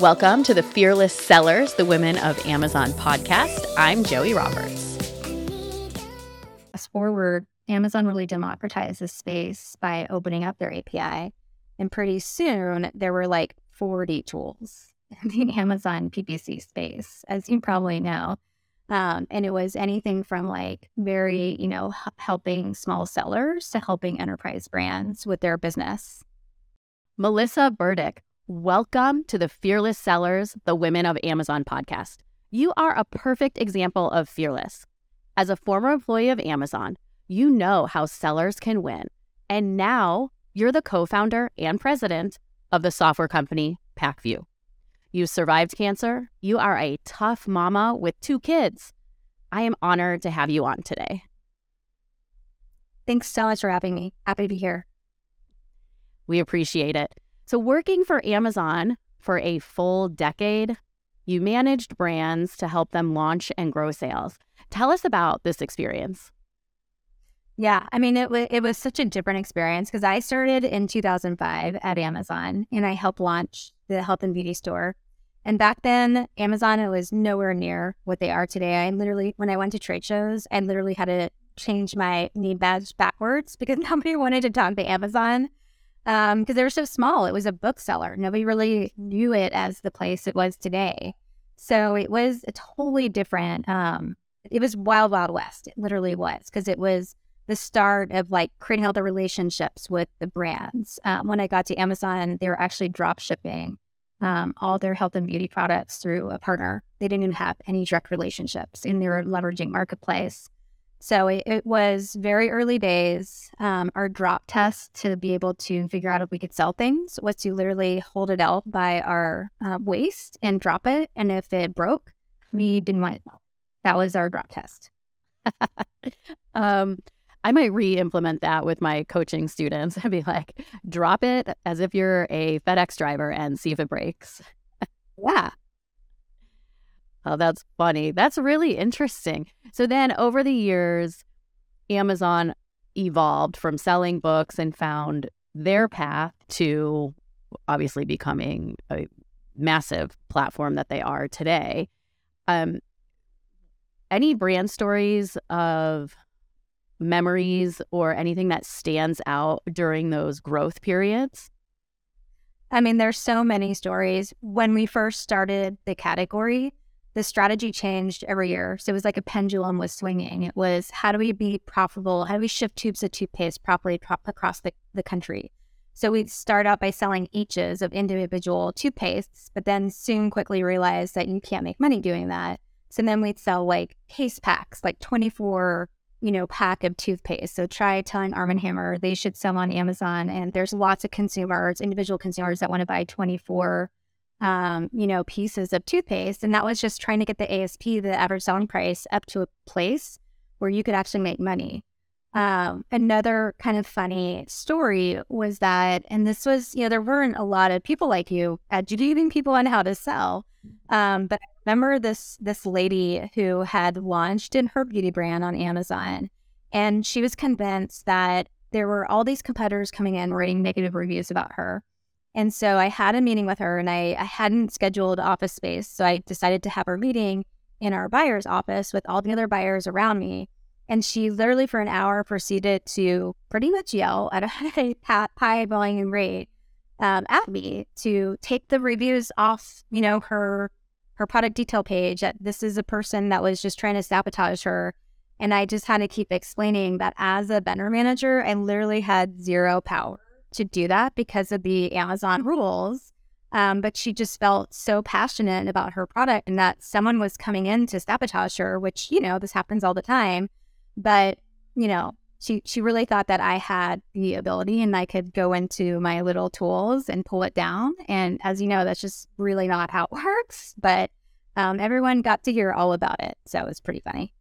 Welcome to the Fearless Sellers, the Women of Amazon podcast. I'm Joie Roberts. Fast forward, Amazon really democratized this space by opening up their API. And pretty soon, there were like 40 tools in the Amazon PPC space, as you probably know. Um, and it was anything from like very, you know, h- helping small sellers to helping enterprise brands with their business. Melissa Burdick, welcome to the Fearless Sellers, the Women of Amazon podcast. You are a perfect example of fearless. As a former employee of Amazon, you know how sellers can win. And now you're the co founder and president of the software company Pacvue. You survived cancer. You are a tough mama with two kids. I am honored to have you on today. Thanks so much for having me. Happy to be here. We appreciate it. So, working for Amazon for a full decade, you managed brands to help them launch and grow sales. Tell us about this experience. Yeah, I mean, it, w- it was such a different experience because I started in 2005 at Amazon and I helped launch the health and beauty store. And back then, Amazon it was nowhere near what they are today. I literally, when I went to trade shows, I literally had to change my name badge backwards because nobody wanted to talk to Amazon because um, they were so small. It was a bookseller. Nobody really knew it as the place it was today. So it was a totally different. Um, it was wild, wild west. It literally was because it was the start of like creating all the relationships with the brands. Um, when I got to Amazon, they were actually drop shipping um, all their health and beauty products through a partner. They didn't even have any direct relationships, and they were leveraging marketplace. So it, it was very early days. Um, our drop test to be able to figure out if we could sell things was to literally hold it out by our uh, waist and drop it. And if it broke, we didn't want it. That was our drop test. um, I might re-implement that with my coaching students. I'd be like, drop it as if you're a FedEx driver and see if it breaks. yeah. Oh, that's funny. That's really interesting. So then over the years, Amazon evolved from selling books and found their path to obviously becoming a massive platform that they are today. Um, any brand stories of memories or anything that stands out during those growth periods? I mean, there's so many stories. When we first started the category, the strategy changed every year. So it was like a pendulum was swinging. It was how do we be profitable? How do we shift tubes of toothpaste properly across the, the country? So we'd start out by selling eaches of individual toothpastes, but then soon quickly realized that you can't make money doing that. So then we'd sell like case packs, like 24, you know, pack of toothpaste. So try telling Arm & Hammer they should sell on Amazon. And there's lots of consumers, individual consumers that want to buy 24 um, you know, pieces of toothpaste. And that was just trying to get the ASP, the average selling price, up to a place where you could actually make money. Um, another kind of funny story was that, and this was, you know, there weren't a lot of people like you educating people on how to sell. Um, but I remember this this lady who had launched in her beauty brand on Amazon, and she was convinced that there were all these competitors coming in writing negative reviews about her. And so I had a meeting with her and I, I hadn't scheduled office space. So I decided to have her meeting in our buyer's office with all the other buyers around me. And she literally for an hour proceeded to pretty much yell at a high volume rate um, at me to take the reviews off, you know, her her product detail page. That this is a person that was just trying to sabotage her. And I just had to keep explaining that as a vendor manager, I literally had zero power to do that because of the Amazon rules. Um, but she just felt so passionate about her product and that someone was coming in to sabotage her, which, you know, this happens all the time. But, you know, she, she really thought that I had the ability and I could go into my little tools and pull it down. And as you know, that's just really not how it works. But um, everyone got to hear all about it. So it was pretty funny.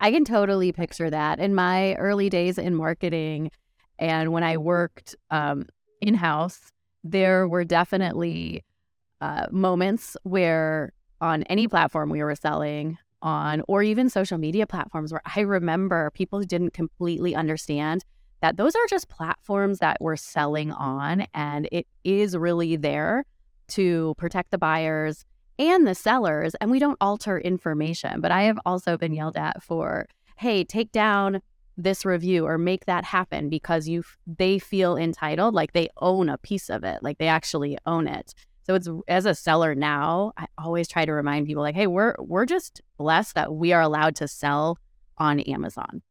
I can totally picture that. In my early days in marketing, and when I worked um, in house, there were definitely uh, moments where on any platform we were selling on, or even social media platforms, where I remember people didn't completely understand that those are just platforms that we're selling on, and it is really there to protect the buyers and the sellers, and we don't alter information. But I have also been yelled at for, hey, take down this review or make that happen because you they feel entitled, like they own a piece of it, like they actually own it. So it's as a seller now, I always try to remind people like, hey, we're we're just blessed that we are allowed to sell on Amazon.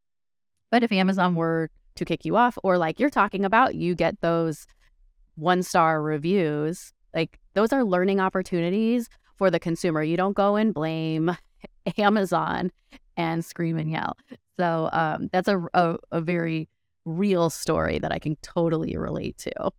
But if Amazon were to kick you off, or like you're talking about, you get those one star reviews, like those are learning opportunities for the consumer. You don't go and blame Amazon and scream and yell. So um, that's a, a, a very real story that I can totally relate to.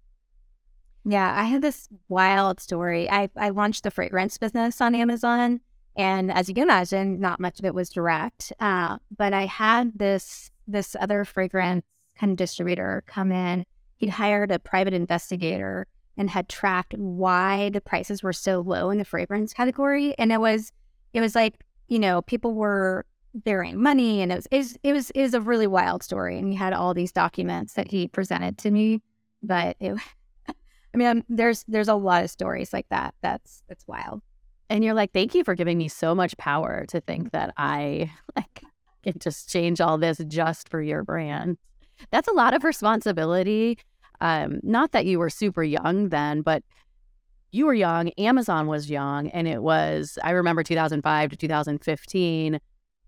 Yeah, I had this wild story. I, I launched the fragrance business on Amazon. And as you can imagine, not much of it was direct. Uh, but I had this this other fragrance kind of distributor come in. He'd hired a private investigator and had tracked why the prices were so low in the fragrance category. And it was it was like, you know, people were burying money and it was, it was it was it was a really wild story. And he had all these documents that he presented to me. But it I mean, there's there's a lot of stories like that. That's that's wild. And you're like, thank you for giving me so much power to think that I like can just change all this just for your brand. That's a lot of responsibility. Um, not that you were super young then, but you were young. Amazon was young, and it was. I remember 2005 to 2015.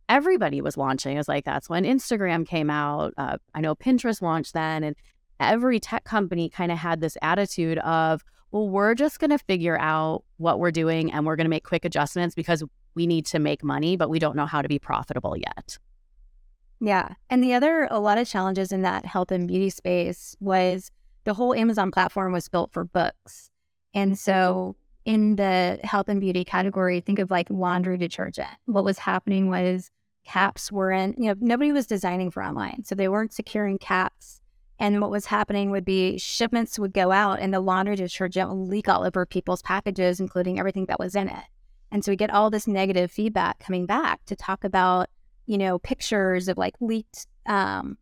Everybody was launching. It was like that's when Instagram came out. Uh, I know Pinterest launched then, and every tech company kind of had this attitude of, well, we're just going to figure out what we're doing and we're going to make quick adjustments because we need to make money, but we don't know how to be profitable yet. Yeah. And the other, a lot of challenges in that health and beauty space was the whole Amazon platform was built for books. And so in the health and beauty category, think of like laundry detergent. What was happening was caps weren't, you know, nobody was designing for online. So they weren't securing caps and what was happening would be shipments would go out and the laundry detergent would leak all over people's packages, including everything that was in it. And so we get all this negative feedback coming back to talk about, you know, pictures of like leaked um,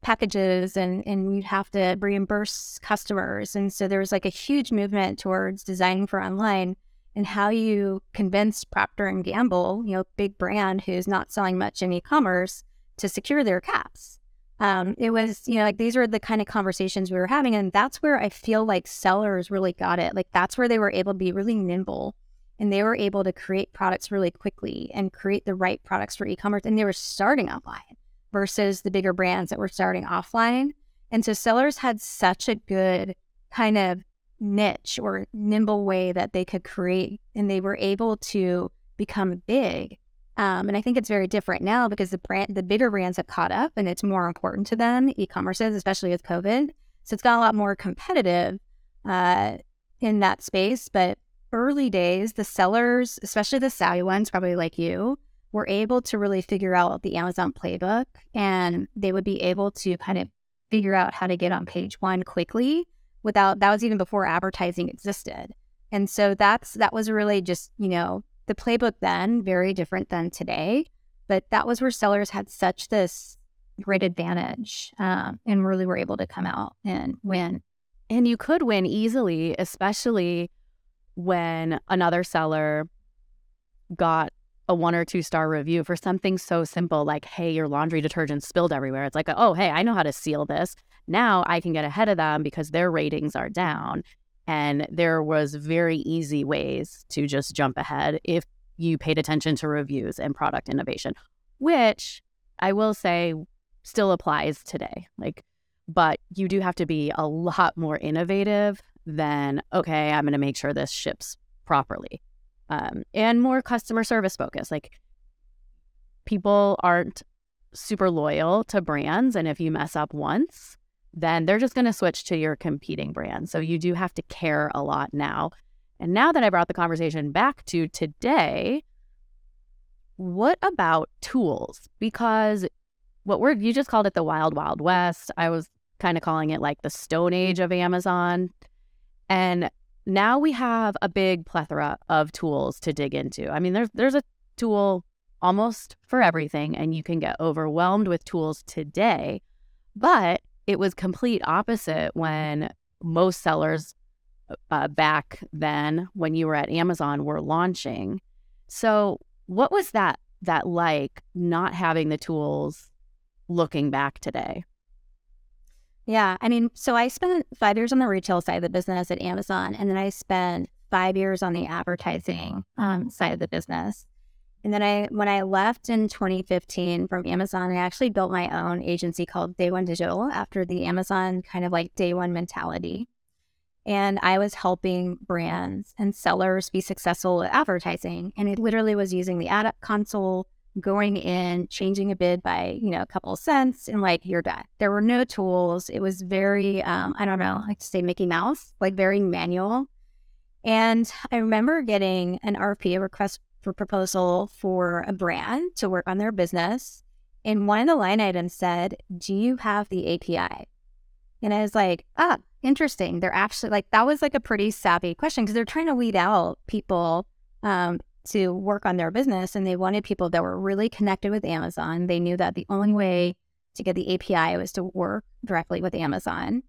packages and, and you'd have to reimburse customers. And so there was like a huge movement towards designing for online and how you convince Procter and Gamble, you know, big brand who's not selling much in e-commerce to secure their caps um, it was, you know, like these were the kind of conversations we were having. And that's where I feel like sellers really got it. Like that's where they were able to be really nimble and they were able to create products really quickly and create the right products for e commerce. And they were starting online versus the bigger brands that were starting offline. And so sellers had such a good kind of niche or nimble way that they could create and they were able to become big um, and I think it's very different now because the brand, the bigger brands have caught up and it's more important to them, e-commerce is, especially with COVID. So it's got a lot more competitive uh, in that space. But early days, the sellers, especially the savvy ones, probably like you, were able to really figure out the Amazon playbook and they would be able to kind of figure out how to get on page one quickly without that was even before advertising existed. And so that's that was really just, you know, the playbook then very different than today, but that was where sellers had such this great advantage um, and really were able to come out and win. And you could win easily, especially when another seller got a one or two star review for something so simple like, hey, your laundry detergent spilled everywhere. It's like, oh, hey, I know how to seal this. Now I can get ahead of them because their ratings are down. And there was very easy ways to just jump ahead if you paid attention to reviews and product innovation, which I will say still applies today. Like, but you do have to be a lot more innovative than, okay, I'm going to make sure this ships properly. Um, and more customer service focus. Like, people aren't super loyal to brands. And if you mess up once, then they're just going to switch to your competing brand. So you do have to care a lot now. And now that I brought the conversation back to today, what about tools? Because what we're, you just called it the wild, wild west. I was kind of calling it like the stone age of Amazon. And now we have a big plethora of tools to dig into. I mean, there's, there's a tool almost for everything, and you can get overwhelmed with tools today. But it was complete opposite when most sellers uh, back then when you were at Amazon were launching. So, what was that that like not having the tools looking back today? Yeah, I mean, so I spent five years on the retail side of the business at Amazon, and then I spent five years on the advertising um, side of the business. And then I, when I left in 2015 from Amazon, I actually built my own agency called Day One Digital after the Amazon kind of like day one mentality. And I was helping brands and sellers be successful at advertising. And it literally was using the ad console, going in, changing a bid by, you know, a couple of cents, and like you're done. There were no tools. It was very, um, I don't know, like to say Mickey Mouse, like very manual. And I remember getting an RFP, a request for proposal for a brand to work on their business. And one of the line items said, Do you have the API? And I was like, ah, interesting. They're actually like, that was like a pretty savvy question because they're trying to weed out people um, to work on their business. And they wanted people that were really connected with Amazon. They knew that the only way to get the API was to work directly with Amazon.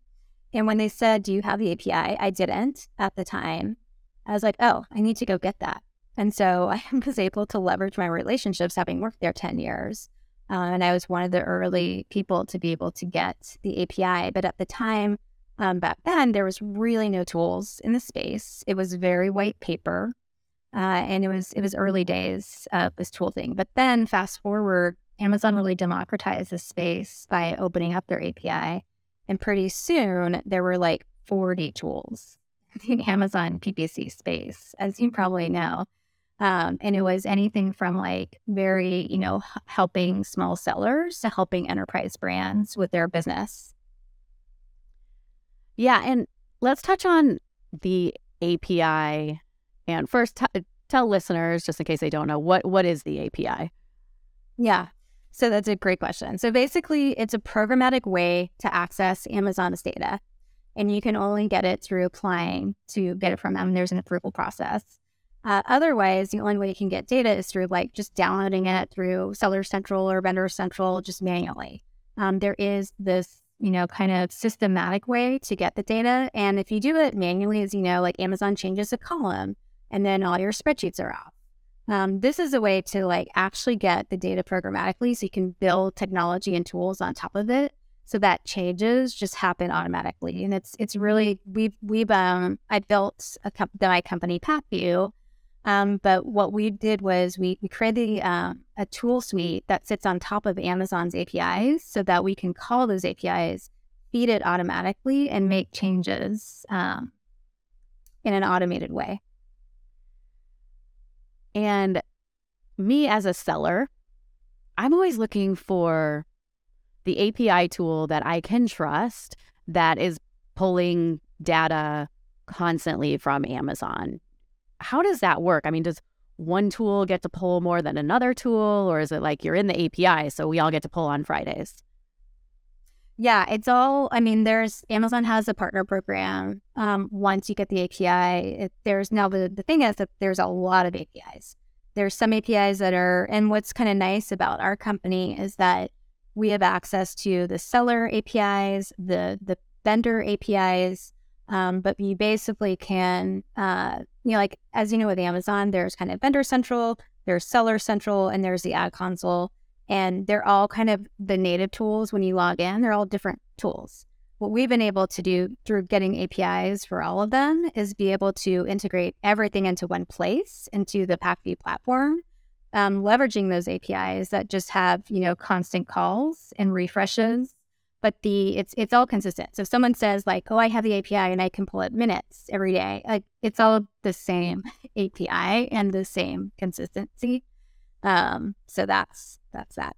And when they said, Do you have the API? I didn't at the time. I was like, Oh, I need to go get that. And so I was able to leverage my relationships having worked there 10 years uh, and I was one of the early people to be able to get the API. But at the time, um, back then, there was really no tools in the space. It was very white paper, uh, and it was it was early days of this tool thing. But then, fast forward, Amazon really democratized this space by opening up their API, and pretty soon there were like 40 tools in Amazon PPC space, as you probably know. Um, and it was anything from like very, you know, helping small sellers to helping enterprise brands with their business. Yeah. And let's touch on the API. And first, t- tell listeners, just in case they don't know, what what is the API? Yeah. So that's a great question. So basically, it's a programmatic way to access Amazon's data. And you can only get it through applying to get it from them. There's an approval process. Uh, otherwise, the only way you can get data is through like just downloading it through Seller Central or Vendor Central just manually. Um, there is this, you know, kind of systematic way to get the data. And if you do it manually, as you know, like Amazon changes a column and then all your spreadsheets are off. Um, this is a way to like actually get the data programmatically so you can build technology and tools on top of it so that changes just happen automatically and it's it's really we've we've um i built a comp- my company Pacvue um, but what we did was we, we created uh, a tool suite that sits on top of Amazon's APIs so that we can call those APIs, feed it automatically, and make changes um, in an automated way. And me as a seller, I'm always looking for the API tool that I can trust that is pulling data constantly from Amazon how does that work? I mean, does one tool get to pull more than another tool, or is it like you're in the API, so we all get to pull on Fridays? Yeah, it's all. I mean, there's Amazon has a partner program. Um, once you get the API, it, there's now the the thing is that there's a lot of APIs. There's some APIs that are, and what's kind of nice about our company is that we have access to the seller APIs, the the vendor APIs, um, but you basically can, uh, you know, like as you know with Amazon, there's kind of vendor central, there's seller central, and there's the ad console. And they're all kind of the native tools when you log in, they're all different tools. What we've been able to do through getting APIs for all of them is be able to integrate everything into one place, into the Pacvue platform, um, leveraging those APIs that just have, you know, constant calls and refreshes but the it's it's all consistent. So if someone says like, "Oh, I have the API and I can pull it minutes every day," like it's all the same API and the same consistency. Um, so that's that's that.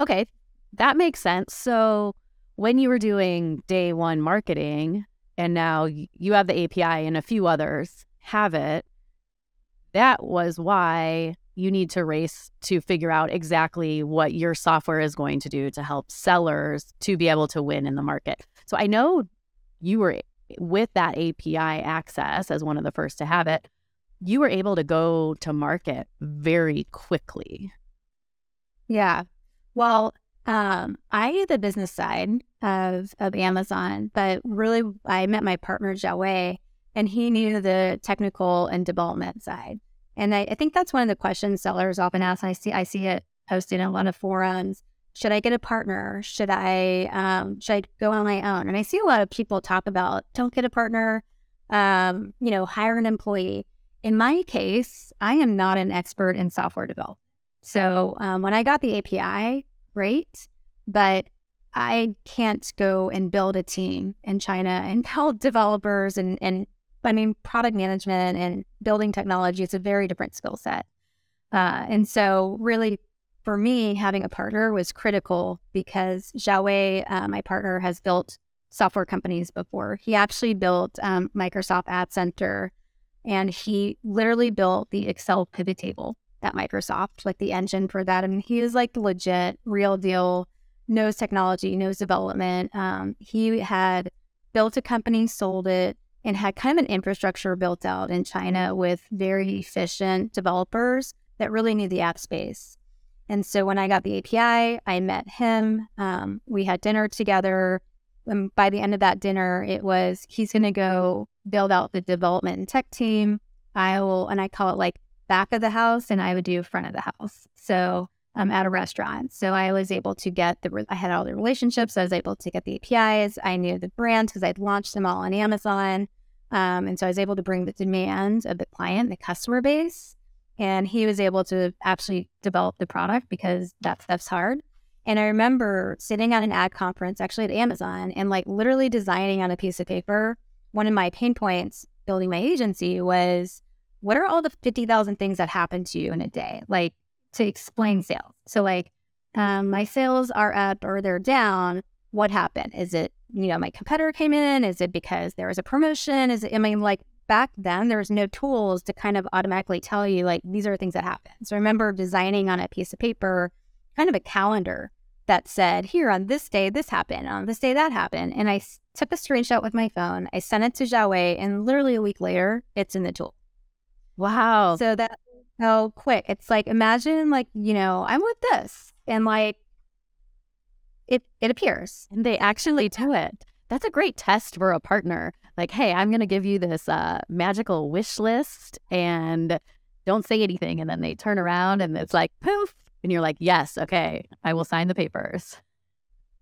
Okay, that makes sense. So when you were doing day one marketing, and now you have the API and a few others have it, that was why you need to race to figure out exactly what your software is going to do to help sellers to be able to win in the market. So I know you were with that API access as one of the first to have it, you were able to go to market very quickly. Yeah. Well, Um, I the business side of of Amazon, but really, I met my partner Xiao and he knew the technical and development side. And I, I think that's one of the questions sellers often ask. I see I see it posted in a lot of forums. Should I get a partner? Should I um, should I go on my own? And I see a lot of people talk about don't get a partner. Um, you know, hire an employee. In my case, I am not an expert in software development. So um, when I got the API, great, but I can't go and build a team in China and help developers and, and I mean, product management and building technology, it's a very different skill set. Uh, and so, really, for me, having a partner was critical because Xiao uh, my partner, has built software companies before. He actually built um, Microsoft Ad Center and he literally built the Excel pivot table at Microsoft, like the engine for that. I mean, he is like legit, real deal, knows technology, knows development. Um, he had built a company, sold it, and had kind of an infrastructure built out in China with very efficient developers that really knew the app space. And so when I got the API, I met him. Um, we had dinner together. And by the end of that dinner, it was he's going to go build out the development and tech team. I will, and I call it like back of the house, and I would do front of the house. So um, at a restaurant. So I was able to get the, I had all the relationships. I was able to get the APIs. I knew the brands because I'd launched them all on Amazon. Um, and so I was able to bring the demand of the client, the customer base, and he was able to actually develop the product because that stuff's hard. And I remember sitting at an ad conference, actually at Amazon, and like literally designing on a piece of paper. One of my pain points building my agency was what are all the 50,000 things that happen to you in a day? Like to explain sales. So, like, um, my sales are up or they're down. What happened? Is it, you know, my competitor came in? Is it because there was a promotion? Is it, I mean, like, back then there was no tools to kind of automatically tell you like these are things that happen. So I remember designing on a piece of paper kind of a calendar that said, here on this day this happened, on this day that happened. And I s- took a screenshot with my phone. I sent it to Xiao and literally a week later, it's in the tool. Wow. So that so quick. It's like imagine like, you know, I'm with this and like it it appears. And they actually do it. That's a great test for a partner like, hey, I'm going to give you this uh, magical wish list and don't say anything. And then they turn around and it's like, poof. And you're like, yes, okay, I will sign the papers.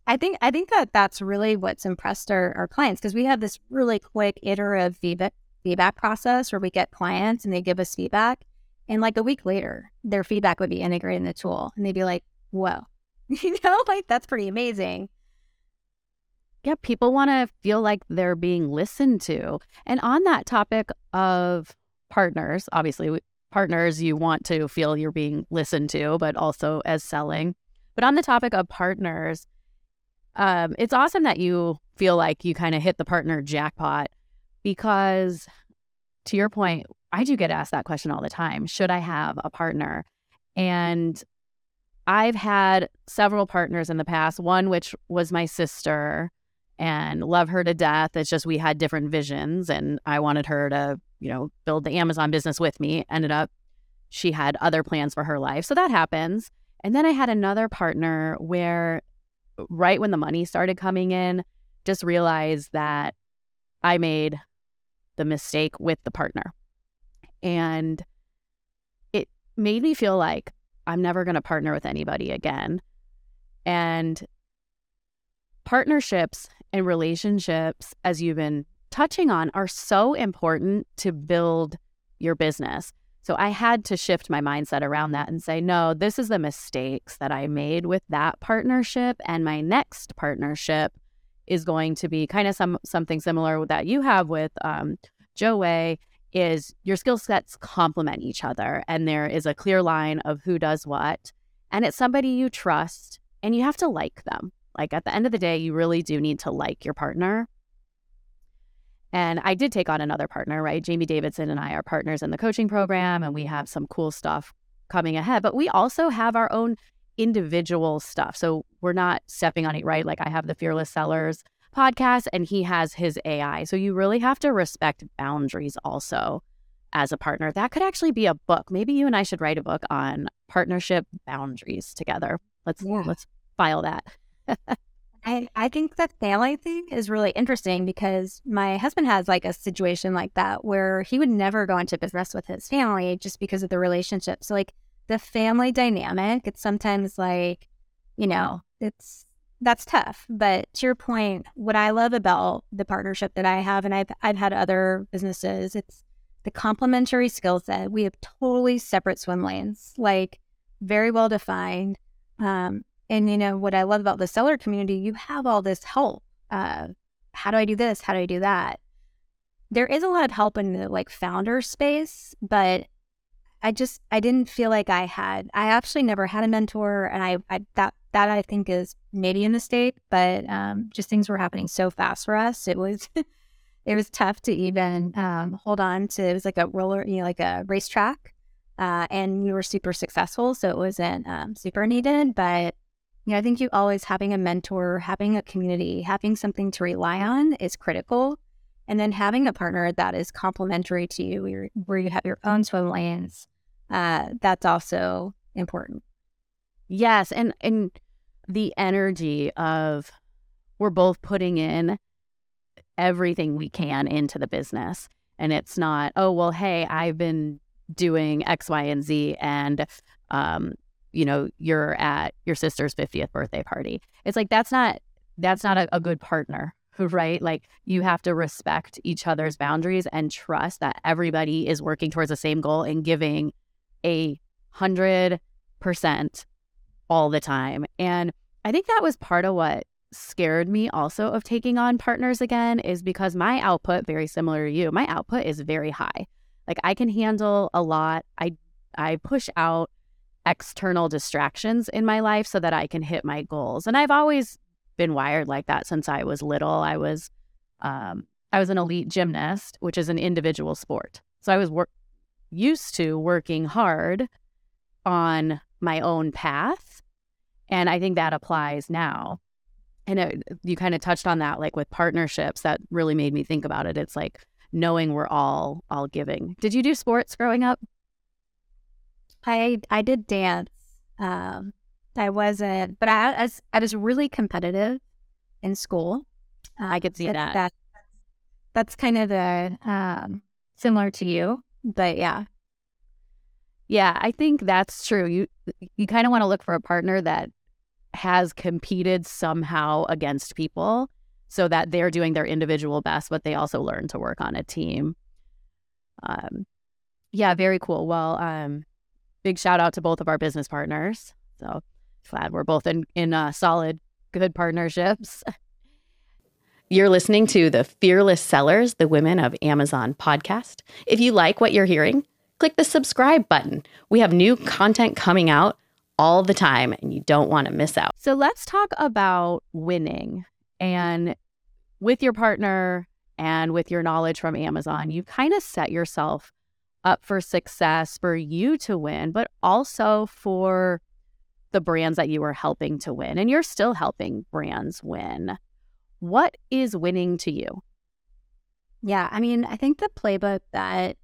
I think I think that that's really what's impressed our, our clients because we have this really quick iterative feedback feedback process where we get clients and they give us feedback, and like a week later, their feedback would be integrated in the tool, and they'd be like, "Whoa, you know, like that's pretty amazing." yeah, people want to feel like they're being listened to. And on that topic of partners, obviously, partners, you want to feel you're being listened to, but also as selling. But on the topic of partners, um, it's awesome that you feel like you kind of hit the partner jackpot because, to your point, I do get asked that question all the time Should I have a partner? And I've had several partners in the past, one which was my sister and love her to death. It's just we had different visions and I wanted her to, you know, build the Amazon business with me. Ended up she had other plans for her life. So that happens. And then I had another partner where right when the money started coming in, just realized that I made the mistake with the partner. And it made me feel like I'm never going to partner with anybody again. And partnerships and relationships, as you've been touching on, are so important to build your business. So I had to shift my mindset around that and say, no, this is the mistakes that I made with that partnership. And my next partnership is going to be kind of some something similar that you have with um, Xiaowei is your skill sets complement each other and there is a clear line of who does what and it's somebody you trust and you have to like them like at the end of the day, you really do need to like your partner. And I did take on another partner, right? Jamie Davidson and I are partners in the coaching program, and we have some cool stuff coming ahead. But we also have our own individual stuff. So we're not stepping on it, right? Like I have the Fearless Sellers podcast, and he has his AI. So you really have to respect boundaries also as a partner. That could actually be a book. Maybe you and I should write a book on partnership boundaries together. Let's yeah. let's file that. I, I think the family thing is really interesting because my husband has like a situation like that where he would never go into business with his family just because of the relationship. So like the family dynamic, it's sometimes like, you know, it's that's tough. But to your point, what I love about the partnership that I have, and I've I've had other businesses, it's the complementary skill set. We have totally separate swim lanes, like very well defined. Um, and you know what I love about the seller community, you have all this help. Uh, how do I do this? How do I do that? There is a lot of help in the like founder space, but I just I didn't feel like I had. I actually never had a mentor, and I, I that that I think is maybe in the state, but um, just things were happening so fast for us. It was it was tough to even um, hold on to. It was like a roller, you know, like a racetrack, uh, and we were super successful, so it wasn't um, super needed, but you know, I think you always having a mentor, having a community, having something to rely on is critical. And then having a partner that is complementary to you, where, where you have your own swim lanes, uh, that's also important. Yes, and and the energy of we're both putting in everything we can into the business, and it's not oh well, hey, I've been doing X, Y, and Z, and um, you know, you're at your sister's 50th birthday party. It's like that's not that's not a, a good partner, right? Like you have to respect each other's boundaries and trust that everybody is working towards the same goal and giving a hundred percent all the time. And I think that was part of what scared me also of taking on partners again is because my output, very similar to you, my output is very high. Like I can handle a lot. I I push out external distractions in my life so that I can hit my goals. And I've always been wired like that since I was little. I was um, I was an elite gymnast, which is an individual sport. So I was wor- used to working hard on my own path, and I think that applies now. And it, you kind of touched on that, like with partnerships, that really made me think about it. It's like knowing we're all all giving. Did you do sports growing up? I I did dance. Um, I wasn't, but I, I was I was really competitive in school. Uh, I could see that. that. that. That's kind of the um, similar to you, but yeah, yeah. I think that's true. You you kind of want to look for a partner that has competed somehow against people, so that they're doing their individual best, but they also learn to work on a team. Um, yeah, very cool. Well, um, big shout out to both of our business partners. So glad we're both in in uh, solid, good partnerships. You're listening to the Fearless Sellers, the Women of Amazon podcast. If you like what you're hearing, click the subscribe button. We have new content coming out all the time and you don't want to miss out. So let's talk about winning. And with your partner and with your knowledge from Amazon, you kind of set yourself up for success for you to win, but also for the brands that you were helping to win. And you're still helping brands win. What is winning to you? Yeah, I mean, I think the playbook that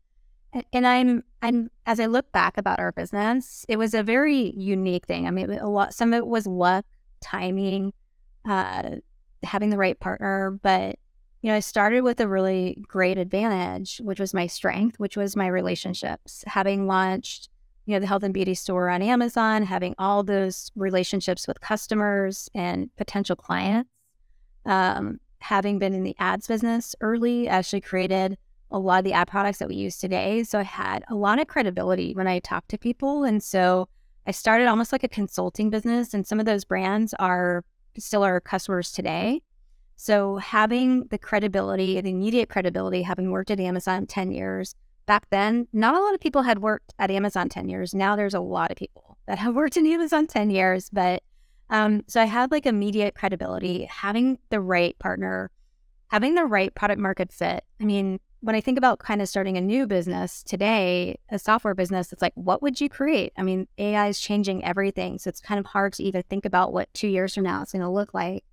and I'm I'm as I look back about our business, it was a very unique thing. I mean, a lot some of it was luck, timing, uh, having the right partner, but you know, I started with a really great advantage, which was my strength, which was my relationships. Having launched, you know, the health and beauty store on Amazon, having all those relationships with customers and potential clients, um, having been in the ads business early, actually created a lot of the ad products that we use today. So I had a lot of credibility when I talked to people. And so I started almost like a consulting business, and some of those brands are still our customers today. So having the credibility, the immediate credibility, having worked at Amazon 10 years, back then, not a lot of people had worked at Amazon 10 years. Now there's a lot of people that have worked in Amazon 10 years. But um, so I had like immediate credibility, having the right partner, having the right product market fit. I mean, when I think about kind of starting a new business today, a software business, it's like, what would you create? I mean, AI is changing everything. So it's kind of hard to even think about what two years from now it's going to look like.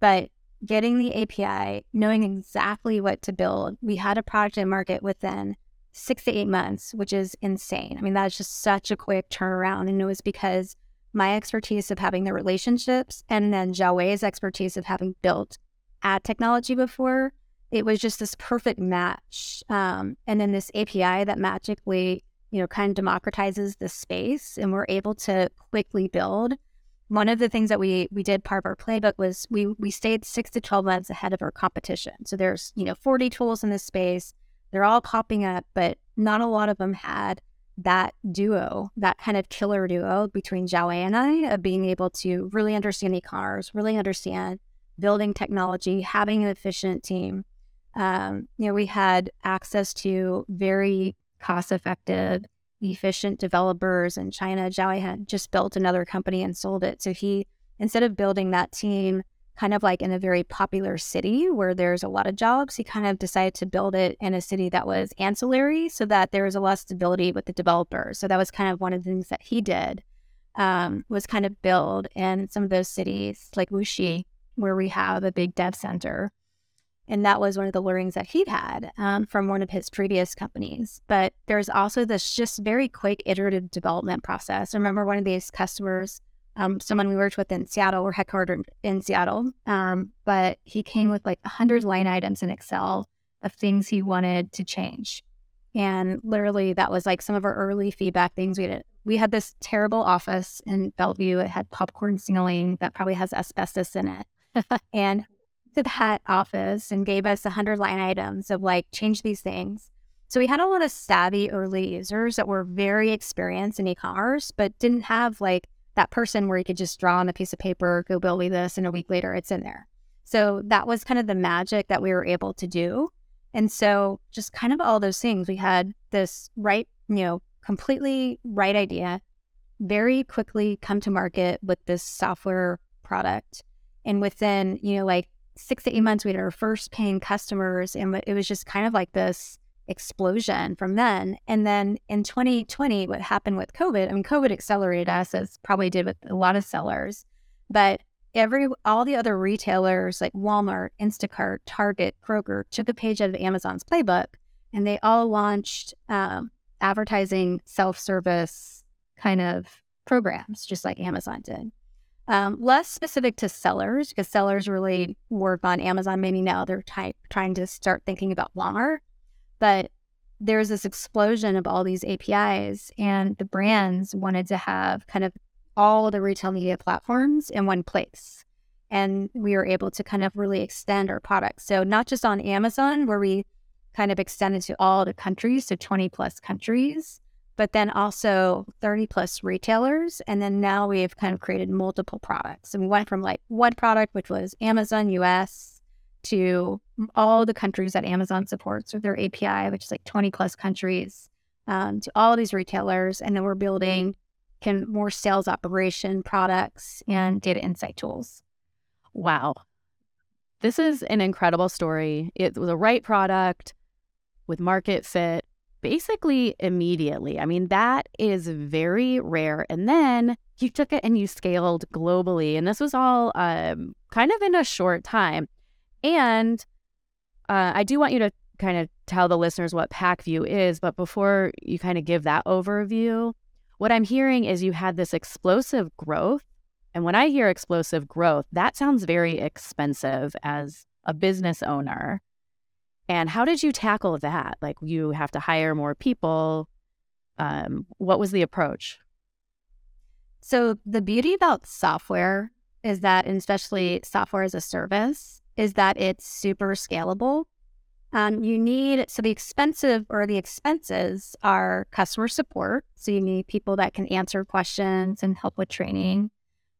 But getting the API, knowing exactly what to build. We had a product in market within six to eight months, which is insane. I mean, that's just such a quick turnaround. And it was because my expertise of having the relationships and then Xiaowei's expertise of having built ad technology before. It was just this perfect match. Um, and then this API that magically, you know, kind of democratizes the space and we're able to quickly build. One of the things that we we did part of our playbook was we we stayed six to twelve months ahead of our competition. So there's you know 40 tools in this space. They're all popping up, but not a lot of them had that duo, that kind of killer duo between Xiaowei and I of being able to really understand e-commerce, really understand building technology, having an efficient team. Um, you know, we had access to very cost-effective, efficient developers in China. Xiaowei had just built another company and sold it. So he, instead of building that team kind of like in a very popular city where there's a lot of jobs. He kind of decided to build it in a city that was ancillary so that there was a lot of stability with the developers. So that was kind of one of the things that he did um, was kind of build in some of those cities like Wuxi, where we have a big dev center. And that was one of the learnings that he'd had um, from one of his previous companies. But there's also this just very quick iterative development process. I remember one of these customers um, someone we worked with in Seattle. We're headquartered in Seattle, um, but he came with like 100 line items in Excel of things he wanted to change. And literally, that was like some of our early feedback things we did. We had this terrible office in Bellevue. It had popcorn ceiling that probably has asbestos in it. and to that office and gave us 100 line items of like, change these things. So we had a lot of savvy early users that were very experienced in e commerce, but didn't have like that person where you could just draw on a piece of paper, go build me this, and a week later it's in there. So that was kind of the magic that we were able to do. And so just kind of all those things, we had this right, you know, completely right idea, very quickly come to market with this software product. And within, you know, like six to eight months, we had our first paying customers. And it was just kind of like this explosion from then. And then in 2020, what happened with COVID, I mean, COVID accelerated us as probably did with a lot of sellers, but every all the other retailers like Walmart, Instacart, Target, Kroger took a page out of Amazon's playbook and they all launched um, advertising self-service kind of programs, just like Amazon did. Um, less specific to sellers because sellers really work on Amazon. Maybe now they're ty- trying to start thinking about Walmart. But there's this explosion of all these APIs, and the brands wanted to have kind of all the retail media platforms in one place. And we were able to kind of really extend our products. So, not just on Amazon, where we kind of extended to all the countries, so 20 plus countries, but then also 30 plus retailers. And then now we've kind of created multiple products. And we went from like one product, which was Amazon US, to all the countries that Amazon supports with their API, which is like 20 plus countries, um, to all these retailers. And then we're building can more sales operation products and data insight tools. Wow. This is an incredible story. It was a right product with market fit basically immediately. I mean, that is very rare. And then you took it and you scaled globally. And this was all um, kind of in a short time. And uh, I do want you to kind of tell the listeners what Pacvue is, but before you kind of give that overview, what I'm hearing is you had this explosive growth. And when I hear explosive growth, that sounds very expensive as a business owner. And how did you tackle that? Like you have to hire more people. Um, what was the approach? So the beauty about software is that, and especially software as a service, is that it's super scalable. Um, you need, so the expensive or the expenses are customer support. So you need people that can answer questions and help with training.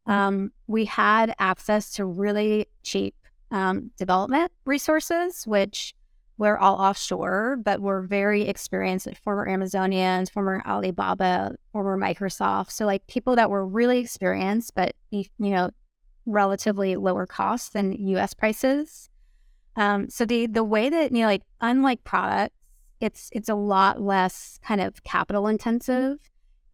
Um, we had access to really cheap um, development resources, which we're all offshore, but we're very experienced, like former Amazonians, former Alibaba, former Microsoft. So like people that were really experienced, but you know relatively lower cost than US prices. Um, so the the way that you know, like unlike products, it's it's a lot less kind of capital intensive.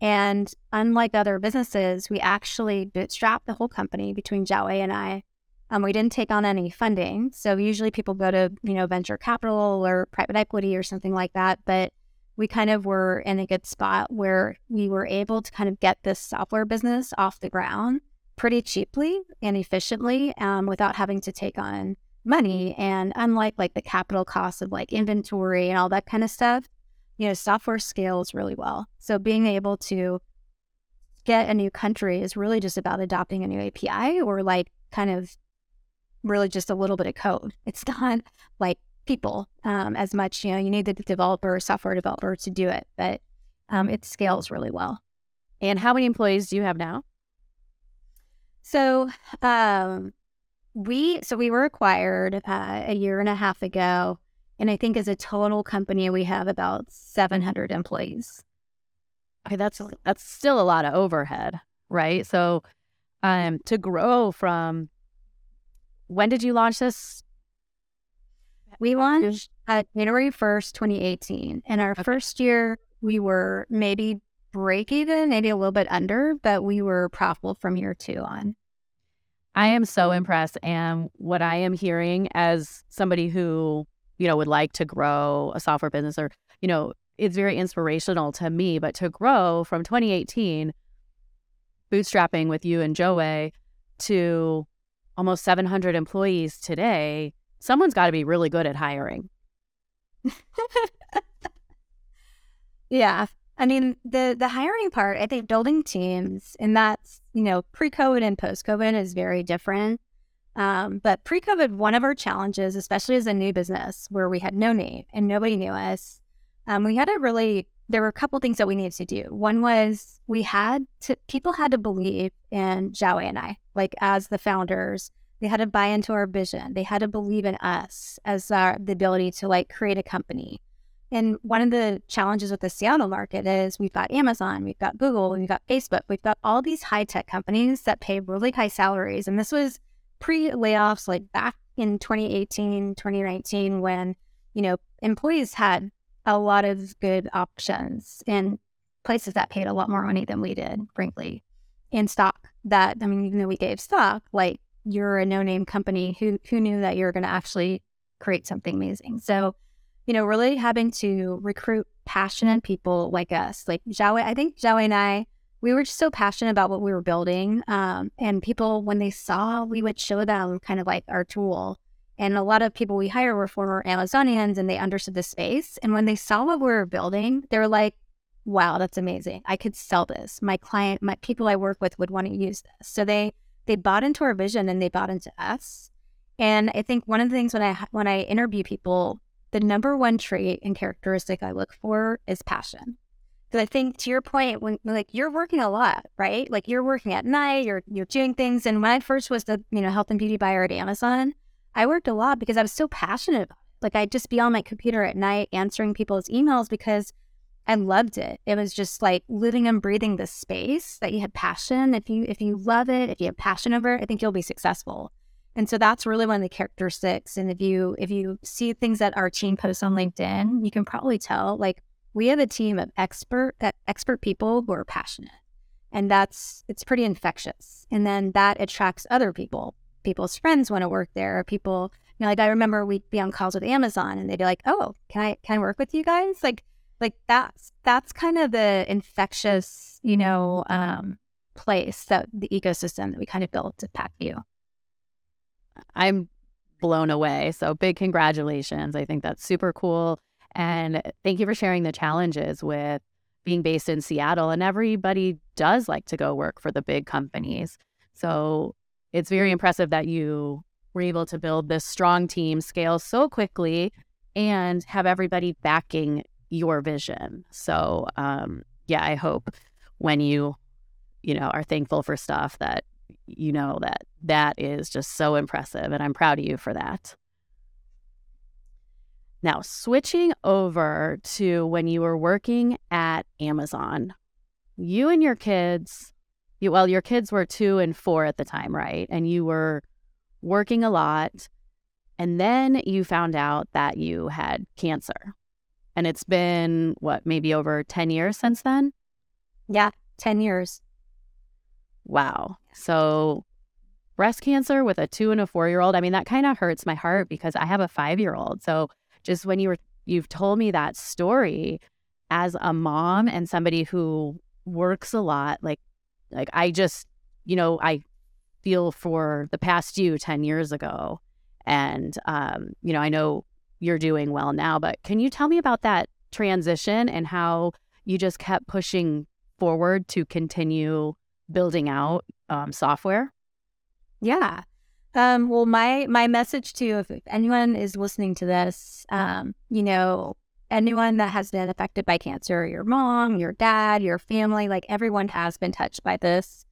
And unlike other businesses, we actually bootstrap the whole company between Xiaowei and I. Um, we didn't take on any funding. So usually people go to, you know, venture capital or private equity or something like that. But we kind of were in a good spot where we were able to kind of get this software business off the ground pretty cheaply and efficiently um, without having to take on money. And unlike like the capital costs of like inventory and all that kind of stuff, you know, software scales really well. So being able to get a new country is really just about adopting a new API or like kind of really just a little bit of code. It's not like people um, as much. You know, you need the developer, software developer to do it, but um, it scales really well. And how many employees do you have now? So um, we so we were acquired uh, a year and a half ago, and I think as a total company we have about seven hundred employees. Okay, that's that's still a lot of overhead, right? So, um, to grow from when did you launch this? We launched uh, January 1st, 2018. In our okay. first year, we were maybe break even, maybe a little bit under, but we were profitable from year two on. I am so impressed. And what I am hearing as somebody who, you know, would like to grow a software business or, you know, it's very inspirational to me, but to grow from 2018, bootstrapping with you and Joey to almost 700 employees today, someone's got to be really good at hiring. yeah. I mean, the the hiring part, I think building teams and that's, you know, pre-COVID and post-COVID is very different. Um, but pre-COVID, one of our challenges, especially as a new business where we had no name and nobody knew us, um, we had to really there were a couple things that we needed to do. One was we had to people had to believe in Xiaowei and I, like as the founders. They had to buy into our vision. They had to believe in us as our, the ability to like create a company. And one of the challenges with the Seattle market is we've got Amazon, we've got Google, we've got Facebook, we've got all these high tech companies that pay really high salaries. And this was pre layoffs, like back in 2018, 2019, when, you know, employees had a lot of good options in places that paid a lot more money than we did, frankly, in stock. That I mean, even though we gave stock, like you're a no-name company, who who knew that you were going to actually create something amazing? So, you know, really having to recruit passionate people like us, like Xiaowei. I think Xiaowei and I, we were just so passionate about what we were building, um, and people when they saw, we would show them kind of like our tool and a lot of people we hire were former Amazonians and they understood the space. And when they saw what we were building, they were like, wow, that's amazing. I could sell this. My client, my people I work with would want to use this. So they they bought into our vision and they bought into us. And I think one of the things when I when I interview people, the number one trait and characteristic I look for is passion. Because I think to your point, when like you're working a lot, right? Like you're working at night, you're you're doing things. And when I first was the you know health and beauty buyer at Amazon, I worked a lot because I was so passionate. Like I'd just be on my computer at night answering people's emails because I loved it. It was just like living and breathing the space that you had passion. If you if you love it, if you have passion over it, I think you'll be successful. And so that's really one of the characteristics. And if you if you see things that our team posts on LinkedIn, you can probably tell like we have a team of expert expert people who are passionate. And that's it's pretty infectious. And then that attracts other people people's friends want to work there. People, you know, like I remember we'd be on calls with Amazon and they'd be like, "Oh, can I can I work with you guys?" Like, like that's that's kind of the infectious, you know, um, place that the ecosystem that we kind of built to Pacvue. I'm blown away. So big congratulations. I think that's super cool. And thank you for sharing the challenges with being based in Seattle. And everybody does like to go work for the big companies. So it's very impressive that you were able to build this strong team, scale so quickly, and have everybody backing your vision. So, um, yeah, I hope when you, you know, are thankful for stuff that you know that that is just so impressive, and I'm proud of you for that. Now, switching over to when you were working at Amazon, you and your kids you, well, your kids were two and four at the time, right? And you were working a lot. And then you found out that you had cancer. And it's been what, maybe over 10 years since then? Yeah, 10 years. Wow. So, breast cancer with a two and a four year old, I mean, that kind of hurts my heart because I have a five year old. So, just when you were, you've told me that story, as a mom and somebody who works a lot, like like I just, you know, I feel for the past you 10 years ago. And um, you know, I know you're doing well now, but can you tell me about that transition and how you just kept pushing forward to continue building out um, software? Yeah. Um, well, my my message to if anyone is listening to this, um, you know, anyone that has been affected by cancer, your mom, your dad, your family, like everyone has been touched by this.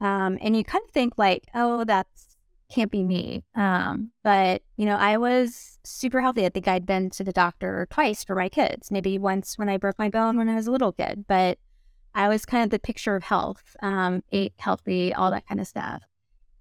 Um, and you kind of think like, oh, that's can't be me. Um, but you know, I was super healthy. I think I'd been to the doctor twice for my kids, maybe once when I broke my bone when I was a little kid, but I was kind of the picture of health, um, ate healthy, all that kind of stuff.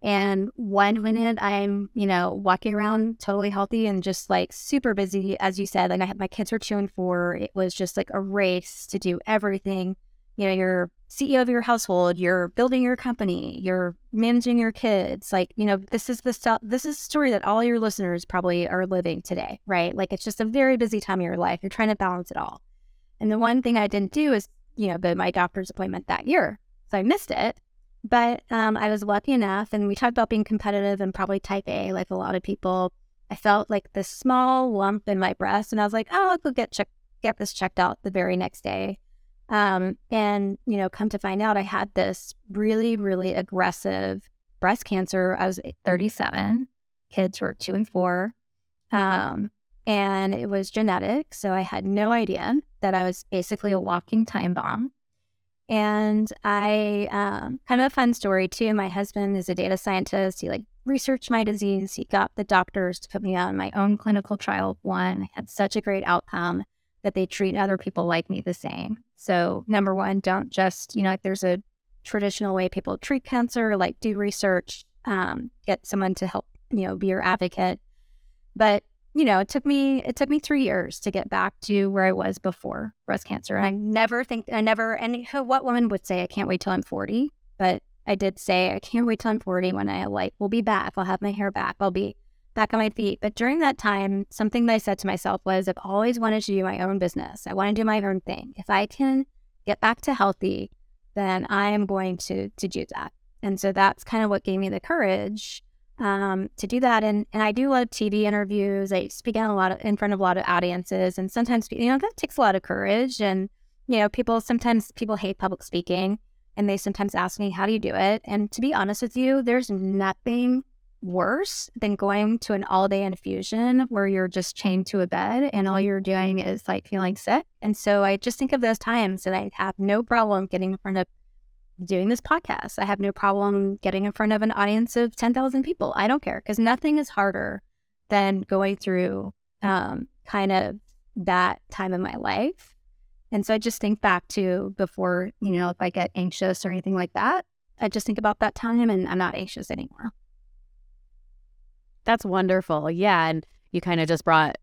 And one minute I'm, you know, walking around totally healthy and just like super busy. As you said, like I had my kids were two and four. It was just like a race to do everything. You know, you're CEO of your household, you're building your company, you're managing your kids. Like, you know, this is the stuff, this is a story that all your listeners probably are living today, right? Like it's just a very busy time of your life. You're trying to balance it all. And the one thing I didn't do is, you know, but my doctor's appointment that year. So I missed it. But um, I was lucky enough, and we talked about being competitive and probably type A, like a lot of people. I felt like this small lump in my breast, and I was like, "Oh, I'll go get check get this checked out the very next day." Um, and you know, come to find out, I had this really, really aggressive breast cancer. I was 37. Kids were two and four, um, and it was genetic. So I had no idea that I was basically a walking time bomb. And I, um, kind of a fun story too. My husband is a data scientist. He like researched my disease. He got the doctors to put me on my own clinical trial one. I had such a great outcome that they treat other people like me the same. So, number one, don't just, you know, like there's a traditional way people treat cancer, like do research, um, get someone to help, you know, be your advocate. But you know, it took me it took me three years to get back to where I was before breast cancer. I never think I never and what woman would say I can't wait till I'm 40, but I did say I can't wait till I'm 40 when I like will be back. I'll have my hair back. I'll be back on my feet. But during that time, something that I said to myself was I've always wanted to do my own business. I want to do my own thing. If I can get back to healthy, then I am going to to do that. And so that's kind of what gave me the courage um, to do that. And and I do love TV interviews. I speak in a lot of, in front of a lot of audiences, and sometimes you know that takes a lot of courage. And you know, people sometimes people hate public speaking, and they sometimes ask me, "How do you do it?" And to be honest with you, there's nothing worse than going to an all day infusion where you're just chained to a bed and all you're doing is like feeling sick. And so I just think of those times and I have no problem getting in front of doing this podcast. I have no problem getting in front of an audience of 10,000 people. I don't care because nothing is harder than going through um, kind of that time in my life. And so I just think back to before, you know, if I get anxious or anything like that, I just think about that time and I'm not anxious anymore. That's wonderful. Yeah. And you kind of just brought,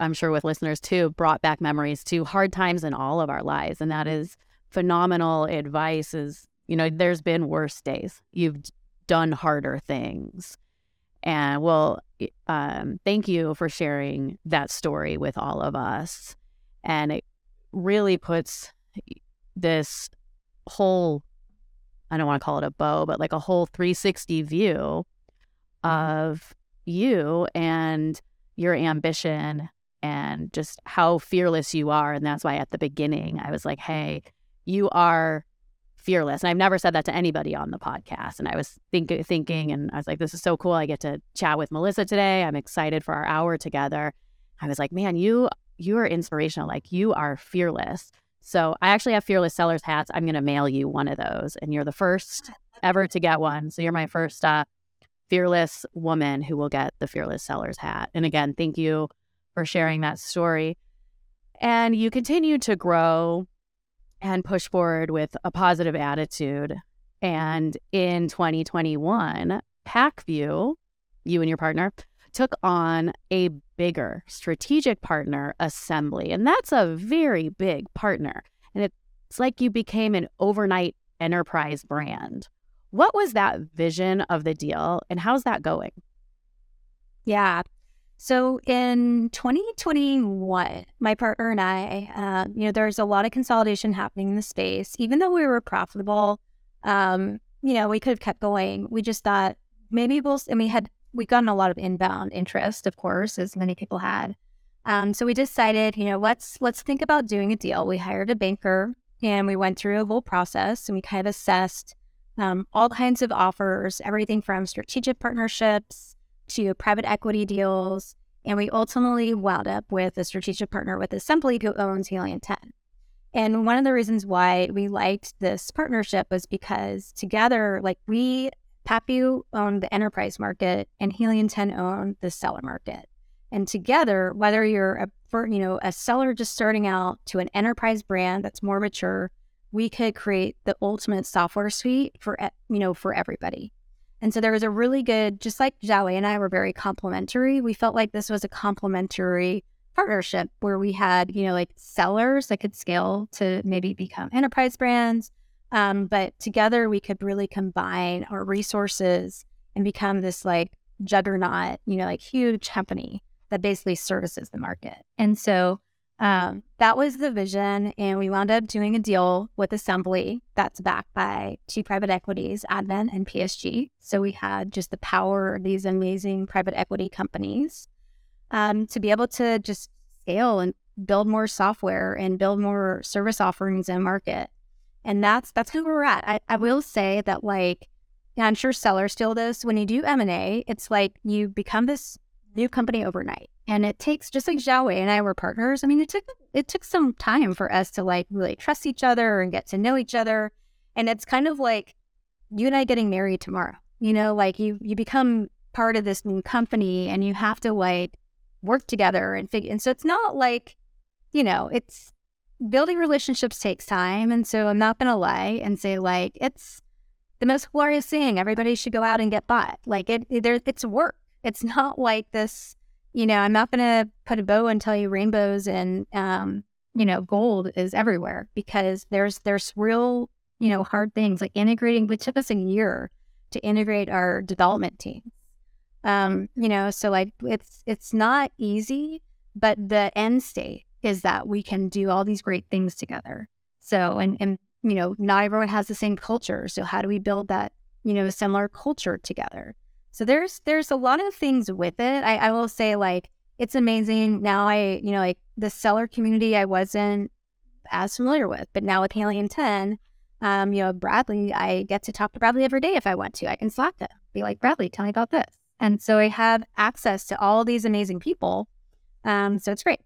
I'm sure with listeners too, brought back memories to hard times in all of our lives. And that is phenomenal advice is, you know, there's been worse days. You've done harder things. And well, um, thank you for sharing that story with all of us. And it really puts this whole, I don't want to call it a bow, but like a whole 360 view mm-hmm. of you and your ambition and just how fearless you are. And that's why at the beginning I was like, hey, you are fearless. And I've never said that to anybody on the podcast. And I was think- thinking, and I was like, this is so cool. I get to chat with Melissa today. I'm excited for our hour together. I was like, man, you you are inspirational. Like you are fearless. So I actually have fearless sellers hats. I'm going to mail you one of those, and you're the first ever to get one. So you're my first uh, fearless woman who will get the fearless sellers hat. And again, thank you for sharing that story. And you continue to grow and push forward with a positive attitude. And in 2021, Pacvue, you and your partner, took on a bigger strategic partner, Assembly. And that's a very big partner. And it's like you became an overnight enterprise brand. What was that vision of the deal and how's that going? Yeah. So in 2021, my partner and I, uh, you know, there's a lot of consolidation happening in the space. Even though we were profitable, um, you know, we could have kept going. We just thought maybe we'll, and we had, we gotten a lot of inbound interest, of course, as many people had. Um, so we decided, you know, let's let's think about doing a deal. We hired a banker and we went through a whole process and we kind of assessed um, all kinds of offers, everything from strategic partnerships to private equity deals. And we ultimately wound up with a strategic partner with Assembly who owns Helium 10. And one of the reasons why we liked this partnership was because together, like we, Pacvue owned the enterprise market and Helium 10 owned the seller market. And together, whether you're a you know a seller just starting out to an enterprise brand that's more mature, we could create the ultimate software suite for you know for everybody. And so there was a really good, just like Xiaowei and I were very complementary. We felt like this was a complementary partnership where we had, you know, like sellers that could scale to maybe become enterprise brands. Um, but together we could really combine our resources and become this like juggernaut, you know, like huge company that basically services the market. And so um, that was the vision. And we wound up doing a deal with Assembly that's backed by two private equities, Advent and PSG. So we had just the power of these amazing private equity companies um, to be able to just scale and build more software and build more service offerings in market. And that's that's who we're at. I, I will say that like yeah, I'm sure sellers still this. When you do M and A, it's like you become this new company overnight. And it takes just like Xiaowei and I were partners. I mean, it took it took some time for us to like really trust each other and get to know each other. And it's kind of like you and I getting married tomorrow. You know, like you you become part of this new company and you have to like work together and figure and so it's not like, you know, it's building relationships takes time. And so I'm not gonna lie and say like it's the most glorious thing. Everybody should go out and get bought. Like it, it there, it's work. It's not like this you know, I'm not going to put a bow and tell you rainbows and, um, you know, gold is everywhere because there's, there's real, you know, hard things like integrating, which took us a year to integrate our development team. Um, you know, so like it's, it's not easy, but the end state is that we can do all these great things together. So, and, and, you know, not everyone has the same culture. So how do we build that, you know, similar culture together? So there's there's a lot of things with it. I, I will say like it's amazing. Now I, you know, like the seller community I wasn't as familiar with, but now with Helium 10, um, you know, Bradley, I get to talk to Bradley every day if I want to. I can Slack him, be like, Bradley, tell me about this. And so I have access to all these amazing people. Um, so it's great.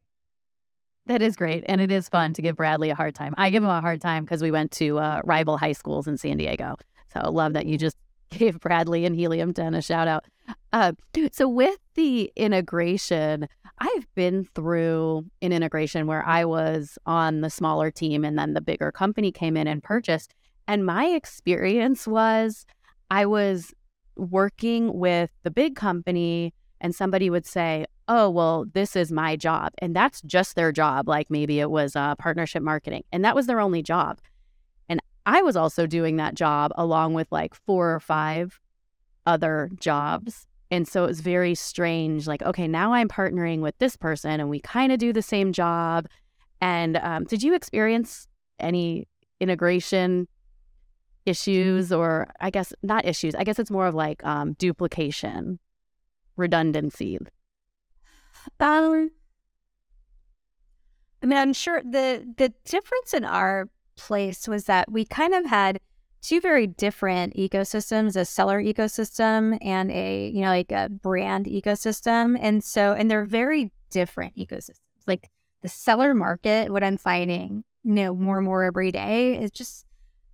That is great. And it is fun to give Bradley a hard time. I give him a hard time because we went to uh, rival high schools in San Diego. So love that you just gave Bradley and Helium 10 a shout out. Uh, so, with the integration, I've been through an integration where I was on the smaller team and then the bigger company came in and purchased. And my experience was I was working with the big company, and somebody would say, Oh, well, this is my job. And that's just their job. Like maybe it was uh, partnership marketing, and that was their only job. I was also doing that job along with like four or five other jobs. And so it was very strange. Like, okay, now I'm partnering with this person and we kind of do the same job. And um, did you experience any integration issues or I guess not issues? I guess it's more of like um, duplication, redundancy. Um, I mean, I'm sure the the difference in our place was that we kind of had two very different ecosystems a seller ecosystem and a you know like a brand ecosystem. And so and they're very different ecosystems. Like the seller market what i'm finding you know more and more every day is just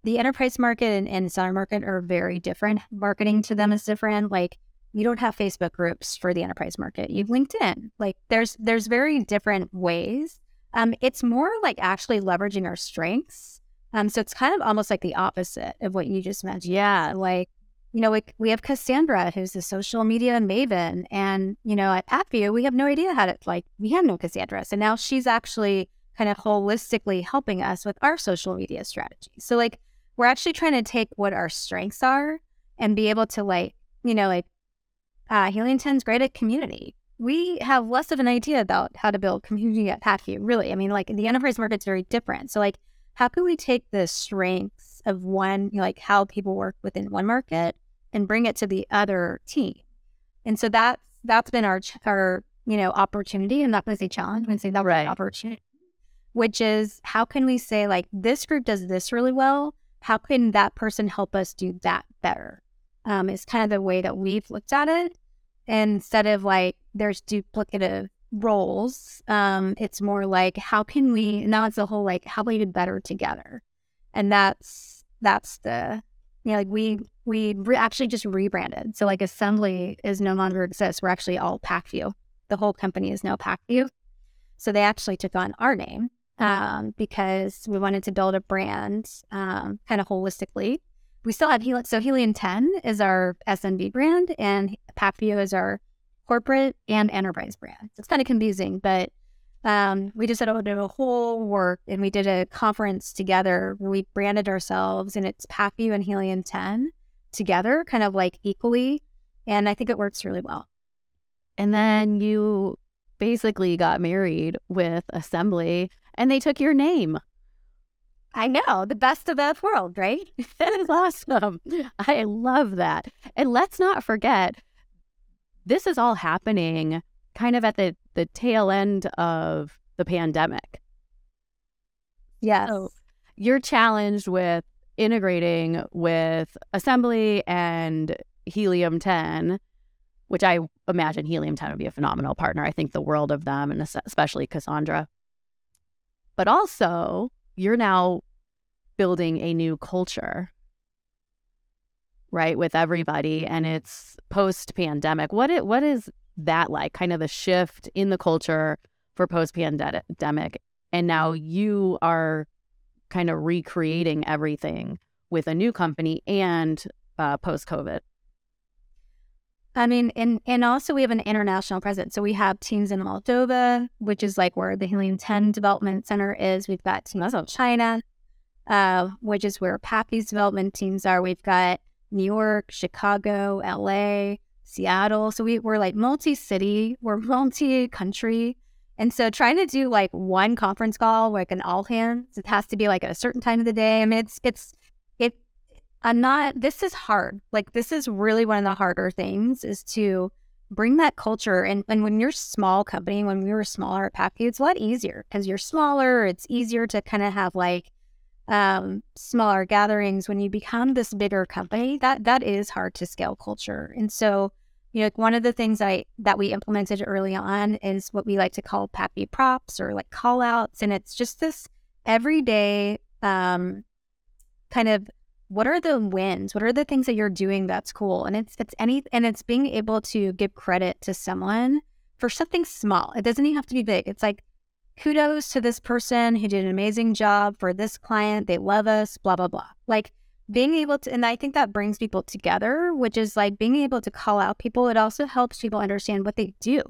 the enterprise market and, and seller market are very different. Marketing to them is different. Like you don't have facebook groups for the enterprise market. You've linkedin. Like there's there's very different ways um, it's more like actually leveraging our strengths. Um, so it's kind of almost like the opposite of what you just mentioned. Yeah, like you know, we, we have Cassandra, who's a social media maven, and you know, at Pacvue, we have no idea how to like we have no Cassandra, so now she's actually kind of holistically helping us with our social media strategy. So like we're actually trying to take what our strengths are and be able to like you know like uh, Helium 10 is great at community we have less of an idea about how to build community at Pacvue, really. I mean, like the enterprise market's very different. So, like, how can we take the strengths of one, you know, like how people work within one market and bring it to the other team? And so that's that's been our our you know opportunity. I'm not going to say challenge. I'm going to say that right. opportunity, which is how can we say like this group does this really well? How can that person help us do that better? Um, is kind of the way that we've looked at it. instead of like there's duplicative roles, um, it's more like how can we now it's the whole like how we do better together, and that's that's the you know like we we re- actually just rebranded. So like assembly is no longer exists. We're actually all Pacvue. The whole company is now Pacvue. So they actually took on our name um, because we wanted to build a brand um, kind of holistically. We still have Helium. So Helium 10 is our SMB brand and Pacvue is our corporate and enterprise brands. It's kind of confusing, but um, we just did a, a whole work and we did a conference together we branded ourselves and it's Pacvue and Helium 10 together, kind of like equally. And I think it works really well. And then you basically got married with Assembly and they took your name. I know, the best of both worlds, right? that is awesome. I love that. And let's not forget, this is all happening kind of at the, the tail end of the pandemic. Yes. So you're challenged with integrating with Assembly and Helium 10, which I imagine Helium 10 would be a phenomenal partner. I think the world of them, and especially Cassandra. But also, you're now building a new culture, right, with everybody, and it's post pandemic. What it what is that like? Kind of a shift in the culture for post pandemic, and now you are kind of recreating everything with a new company and uh, post COVID? I mean, and and also we have an international presence. So we have teams in Moldova, which is like where the Helium 10 Development Center is. We've got teams in China, uh, which is where Pacvue's development teams are. We've got New York, Chicago, LA, Seattle. So we, we're like multi city, we're multi country. And so trying to do like one conference call, like an all hands, it has to be like at a certain time of the day. I mean, it's, it's, it, I'm not, this is hard. Like, this is really one of the harder things is to bring that culture. And, and when you're small company, when we were smaller at Pacvue, it's a lot easier because you're smaller. It's easier to kind of have like, um, smaller gatherings. When you become this bigger company, that, that is hard to scale culture. And so, you know, one of the things I that we implemented early on is what we like to call Pacvue props or like call outs. And it's just this everyday um, kind of what are the wins? What are the things that you're doing that's cool? And it's it's any and it's being able to give credit to someone for something small. It doesn't even have to be big. It's like kudos to this person who did an amazing job for this client. They love us, blah, blah, blah. Like being able to, and I think that brings people together, which is like being able to call out people. It also helps people understand what they do.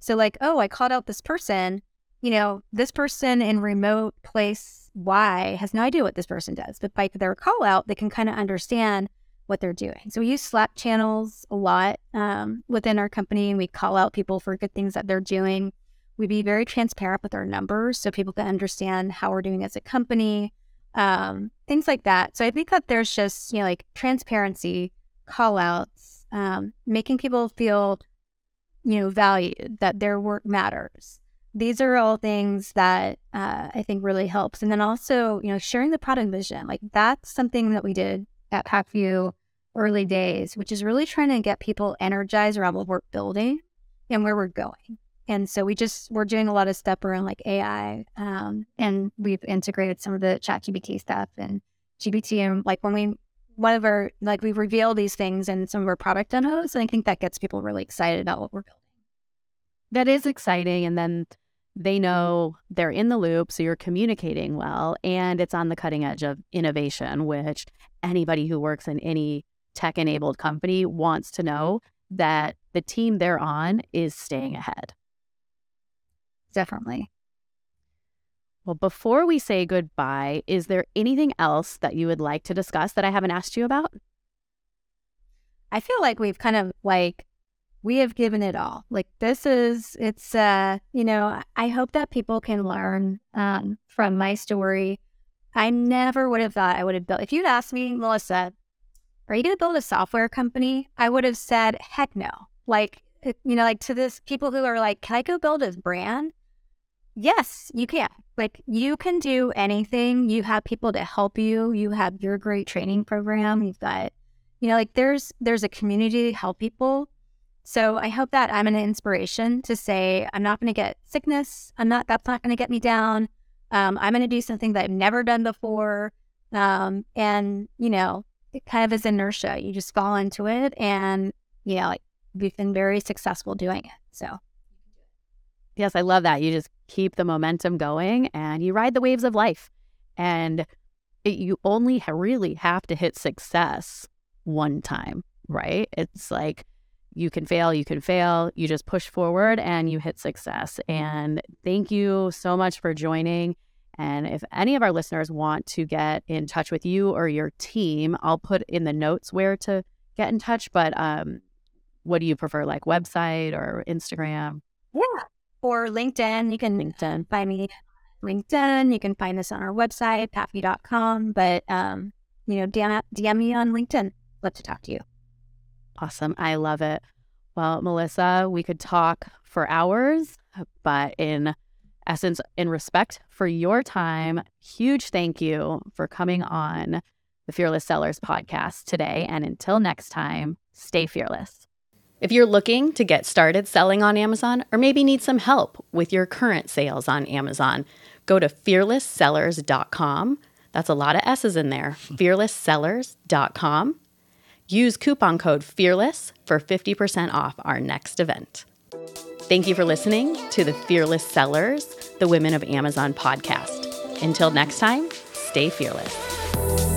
So, like, oh, I called out this person, you know, this person in remote place Y has no idea what this person does, but by their call out, they can kind of understand what they're doing. So, we use Slack channels a lot um, within our company, and we call out people for good things that they're doing. We be very transparent with our numbers so people can understand how we're doing as a company um, things like that. So I think that there's just, you know, like transparency, call outs, um, making people feel, you know, valued, that their work matters. These are all things that uh, I think really helps. And then also, you know, sharing the product vision. Like that's something that we did at Pacvue early days, which is really trying to get people energized around what we're building and where we're going. And so we just we're doing a lot of stuff around like AI, um, and we've integrated some of the Chat ChatGPT stuff and GPT. And like when we one of our like we reveal these things in some of our product demos, and I think that gets people really excited about what we're building. That is exciting, and then they know they're in the loop, so you're communicating well, and it's on the cutting edge of innovation, which anybody who works in any tech enabled company wants to know that the team they're on is staying ahead differently. Well, before we say goodbye, is there anything else that you would like to discuss that I haven't asked you about? I feel like we've kind of like we have given it all. Like this is, it's, uh, you know, I hope that people can learn um, from my story. I never would have thought I would have built, if you'd asked me, Melissa, are you going to build a software company? I would have said, heck no. Like, you know, like to this people who are like, can I go build a brand? Yes, you can. Like, you can do anything. You have people to help you. You have your great training program. You've got, you know, like there's there's a community to help people. So I hope that I'm an inspiration to say I'm not going to get sickness. I'm not. That's not going to get me down. Um, I'm going to do something that I've never done before. Um, and you know, it kind of is inertia. You just fall into it, and you know, like we've been very successful doing it. So, yes, I love that. You just keep the momentum going, and you ride the waves of life, and it, you only really have to hit success one time, right? It's like you can fail, you can fail, you just push forward and you hit success. And thank you so much for joining. And if any of our listeners want to get in touch with you or your team, I'll put in the notes where to get in touch. But um, what do you prefer, like website or Instagram? Yeah. Or LinkedIn. You can LinkedIn. find me LinkedIn. You can find us on our website, pacvue.com. But, um, you know, DM, DM me on LinkedIn. Love to talk to you. Awesome. I love it. Well, Melissa, we could talk for hours, but in essence, in respect for your time, huge thank you for coming on the Fearless Sellers podcast today. And until next time, stay fearless. If you're looking to get started selling on Amazon or maybe need some help with your current sales on Amazon, go to fearlesssellers.com. That's a lot of S's in there. fearlesssellers.com Use coupon code FEARLESS for 50% off our next event. Thank you for listening to the Fearless Sellers, the Women of Amazon podcast. Until next time, stay fearless.